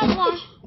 água.